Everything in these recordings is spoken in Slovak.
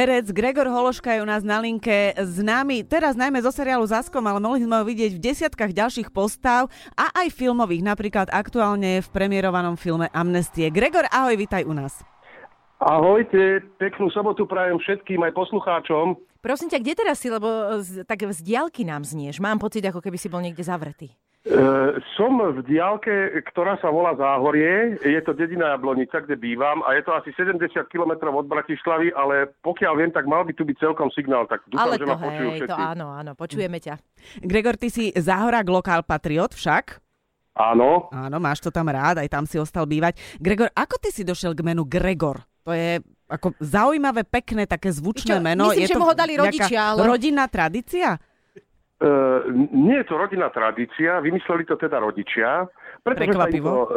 Herec Gregor Hološka je u nás na linke známy teraz najmä zo seriálu Zaskom, ale mohli sme ho vidieť v desiatkách ďalších postav a aj filmových, napríklad aktuálne v premiérovanom filme Amnestie. Gregor, ahoj, vitaj u nás. Ahojte, peknú sobotu prajem všetkým aj poslucháčom. Prosím ťa, kde teraz si, lebo z, tak z diálky nám znieš. Mám pocit, ako keby si bol niekde zavretý. Uh, som v diálke, ktorá sa volá Záhorie. Je to dedina Jablonica, kde bývam a je to asi 70 km od Bratislavy, ale pokiaľ viem, tak mal by tu byť celkom signál. Tak dúfam, ale že to ma počujú hej, všetci. to áno, áno, počujeme ťa. Gregor, ty si Záhorák lokál patriot však? Áno. Áno, máš to tam rád, aj tam si ostal bývať. Gregor, ako ty si došiel k menu Gregor? To je ako zaujímavé, pekné, také zvučné Čo, meno. myslím, je že to mu ho dali rodičia, ale- Rodinná tradícia? Uh, nie je to rodinná tradícia, vymysleli to teda rodičia. Pretože Prekvapivo. to,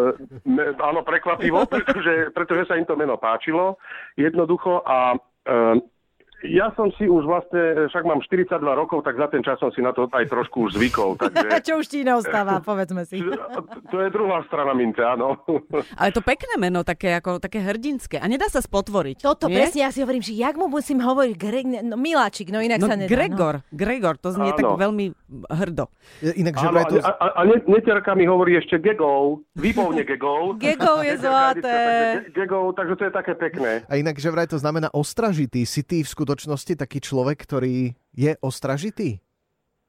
me, áno, prekvapivo, pretože, pretože sa im to meno páčilo jednoducho a uh, ja som si už vlastne, však mám 42 rokov, tak za ten čas som si na to aj trošku už zvykol. Takže Čo už ti neostáva, povedzme si. to je druhá strana mince, áno. Ale to pekné meno, také, ako, také hrdinské. A nedá sa spotvoriť. Toto nie? presne, ja si hovorím, že jak mu musím hovoriť, Greg, no, Miláčik, no inak No sa nedá. Gregor, Gregor, to znie Áno. tak veľmi hrdo. Inak, že Áno, to... a, a, a ne- neterka mi hovorí ešte gegov, výbovne gegov. Gegov je zlaté. Gegov, takže to je také pekné. A inak, že vraj to znamená ostražitý. Si ty v skutočnosti taký človek, ktorý je ostražitý?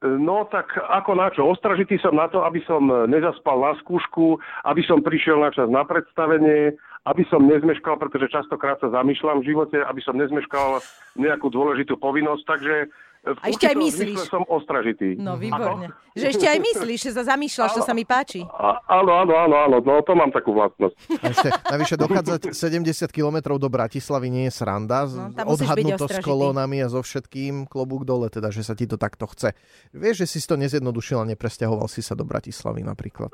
No tak ako na čo? Ostražitý som na to, aby som nezaspal na skúšku, aby som prišiel na čas na predstavenie, aby som nezmeškal, pretože častokrát sa zamýšľam v živote, aby som nezmeškal nejakú dôležitú povinnosť, takže v A ešte aj myslíš. som ostražitý. No výborne. Že ešte aj myslíš, že sa zamýšľaš, to sa mi páči. A, áno, áno, áno, áno, no to mám takú vlastnosť. A ešte, navyše dochádzať 70 km do Bratislavy nie je sranda. No, Odhadnúť to s kolónami a so všetkým klobúk dole, teda, že sa ti to takto chce. Vieš, že si to nezjednodušil a nepresťahoval si sa do Bratislavy napríklad.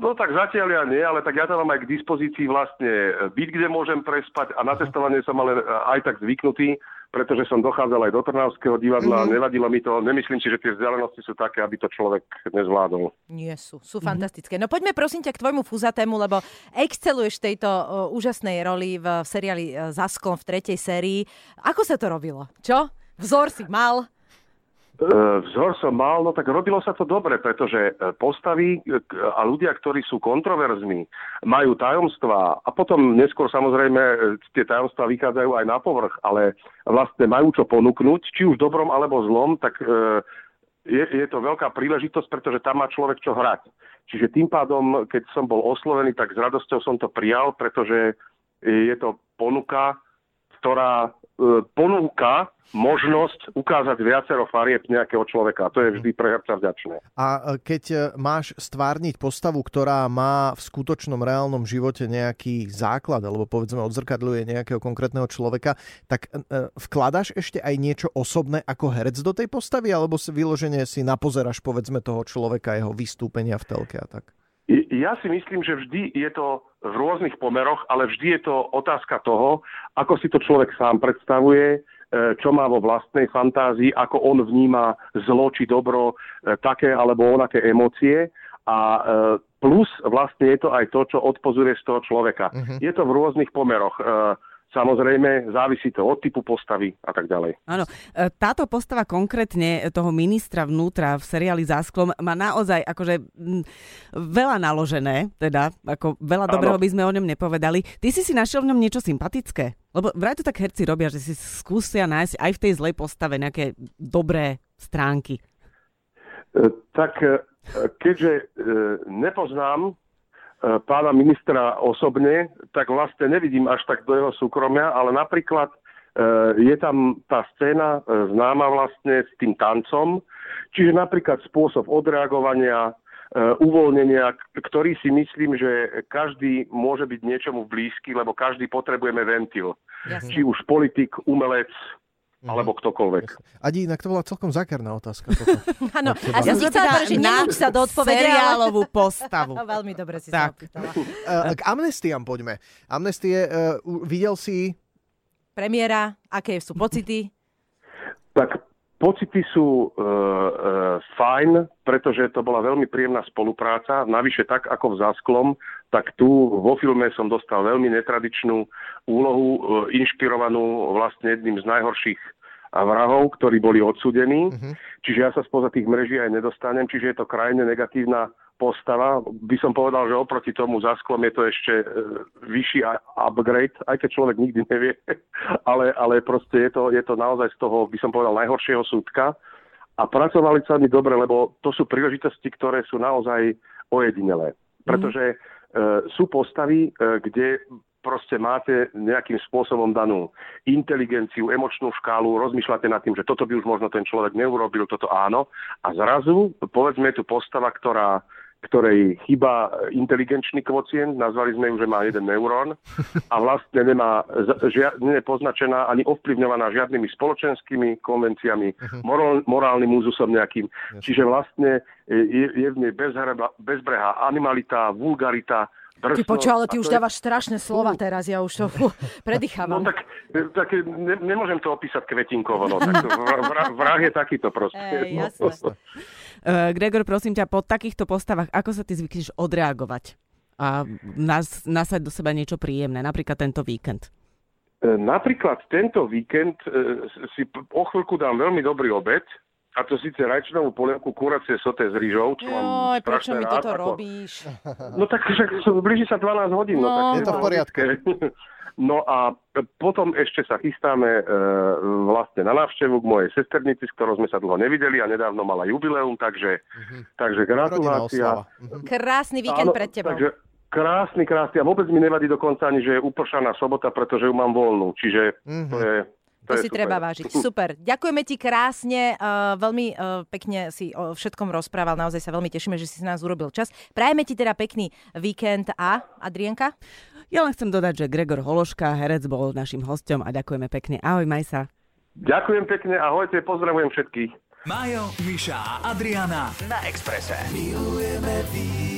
No tak zatiaľ ja nie, ale tak ja tam mám aj k dispozícii vlastne byt, kde môžem prespať a na cestovanie som ale aj tak zvyknutý, pretože som dochádzal aj do Trnavského divadla, mm-hmm. nevadilo mi to, nemyslím si, že tie vzdialenosti sú také, aby to človek nezvládol. Nie sú, sú fantastické. No poďme prosím ťa k tvojmu fúzatému, lebo exceluješ v tejto o, úžasnej roli v seriáli e, Zasklon v tretej sérii. Ako sa to robilo? Čo? Vzor si mal? E, Vzor som mal, no tak robilo sa to dobre, pretože e, postavy e, a ľudia, ktorí sú kontroverzní, majú tajomstvá a potom neskôr samozrejme tie tajomstvá vychádzajú aj na povrch, ale vlastne majú čo ponúknuť, či už dobrom alebo zlom, tak je, je to veľká príležitosť, pretože tam má človek čo hrať. Čiže tým pádom, keď som bol oslovený, tak s radosťou som to prijal, pretože je to ponuka, ktorá ponúka možnosť ukázať viacero farieb nejakého človeka. To je vždy pre herca vďačné. A e, keď e, máš stvárniť postavu, ktorá má v skutočnom reálnom živote nejaký základ, alebo povedzme odzrkadľuje nejakého konkrétneho človeka, tak e, vkladaš ešte aj niečo osobné ako herec do tej postavy, alebo si vyloženie si napozeraš povedzme toho človeka, jeho vystúpenia v telke a tak? Ja si myslím, že vždy je to v rôznych pomeroch, ale vždy je to otázka toho, ako si to človek sám predstavuje, e, čo má vo vlastnej fantázii, ako on vníma zlo či dobro, e, také alebo onaké emócie. A e, plus vlastne je to aj to, čo odpozuje z toho človeka. Mhm. Je to v rôznych pomeroch. Samozrejme, závisí to od typu postavy a tak ďalej. Áno, e, táto postava konkrétne toho ministra vnútra v seriáli Zásklom má naozaj akože m, veľa naložené, teda ako veľa Áno. dobrého by sme o ňom nepovedali. Ty si si našiel v ňom niečo sympatické? Lebo vraj to tak herci robia, že si skúsia nájsť aj v tej zlej postave nejaké dobré stránky. E, Tak e, keďže nepoznám pána ministra osobne, tak vlastne nevidím až tak do jeho súkromia, ale napríklad e, je tam tá scéna e, známa vlastne s tým tancom, čiže napríklad spôsob odreagovania, e, uvoľnenia, ktorý si myslím, že každý môže byť niečomu blízky, lebo každý potrebujeme ventil. Jasne. Či už politik, umelec, alebo ktokoľvek. Adi, inak to bola celkom zákerná otázka. Áno, a teba. som si chcela že nenúť sa do odpovede, seriálovú postavu. Veľmi dobre si Tak. sa opýtala. E, K amnestiám poďme. Amnestie, e, u- videl si Premiéra, aké sú pocity? Tak pocity sú e, e, fajn, pretože to bola veľmi príjemná spolupráca. Navyše tak ako v Zasklom, tak tu vo filme som dostal veľmi netradičnú úlohu, e, inšpirovanú vlastne jedným z najhorších vrahov, ktorí boli odsudení. Uh-huh. Čiže ja sa spoza tých mreží aj nedostanem, čiže je to krajne negatívna postava. By som povedal, že oproti tomu za sklom je to ešte e, vyšší upgrade, aj keď človek nikdy nevie, ale, ale proste je to, je to naozaj z toho, by som povedal, najhoršieho súdka. A pracovali sa mi dobre, lebo to sú príležitosti, ktoré sú naozaj ojedinelé. Pretože mm sú postavy, e, kde proste máte nejakým spôsobom danú inteligenciu, emočnú škálu, rozmýšľate nad tým, že toto by už možno ten človek neurobil, toto áno. A zrazu, povedzme, je tu postava, ktorá ktorej chýba inteligenčný kvocient, nazvali sme ju, že má jeden neurón a vlastne nemá, žia, nie je poznačená ani ovplyvňovaná žiadnymi spoločenskými konvenciami, mhm. morál, morálnym úzusom nejakým. Čiže vlastne je, je v nej bezbrehá animalita, vulgarita, Drsnosť, ty počuj, ale ty už dávaš strašné slova teraz, ja už to fú, predýchávam. No tak, tak ne, nemôžem to opísať kvetinkovo, no, tak vrah, je takýto proste. Ej, no. Uh, Gregor, prosím ťa, po takýchto postavách, ako sa ty zvykneš odreagovať a nas, nasať do seba niečo príjemné, napríklad tento víkend? E, napríklad tento víkend e, si o chvíľku dám veľmi dobrý obed, a to síce rajčnovú polievku kuracie soté s rýžou, čo mám Joj, prečo mi rád, toto ako... robíš? No tak však blíži sa 12 hodín. No, no tak je to v poriadku. No a potom ešte sa chystáme e, vlastne na návštevu k mojej sesternici, s ktorou sme sa dlho nevideli a nedávno mala jubileum, takže, uh-huh. takže gratulácia. Uh-huh. Krásny víkend Áno, pred tebou. Takže, krásny, krásny a vôbec mi nevadí dokonca ani, že je upršaná sobota, pretože ju mám voľnú. Čiže uh-huh. to je to, to si super. treba vážiť. Super. Ďakujeme ti krásne, uh, veľmi uh, pekne si o všetkom rozprával, naozaj sa veľmi tešíme, že si si nás urobil čas. Prajeme ti teda pekný víkend a Adrienka? Ja len chcem dodať, že Gregor Hološka, herec, bol našim hostom a ďakujeme pekne. Ahoj, maj sa. Ďakujem pekne, ahojte, pozdravujem všetkých. Majo, Miša a Adriana na Exprese. Milujeme víkend.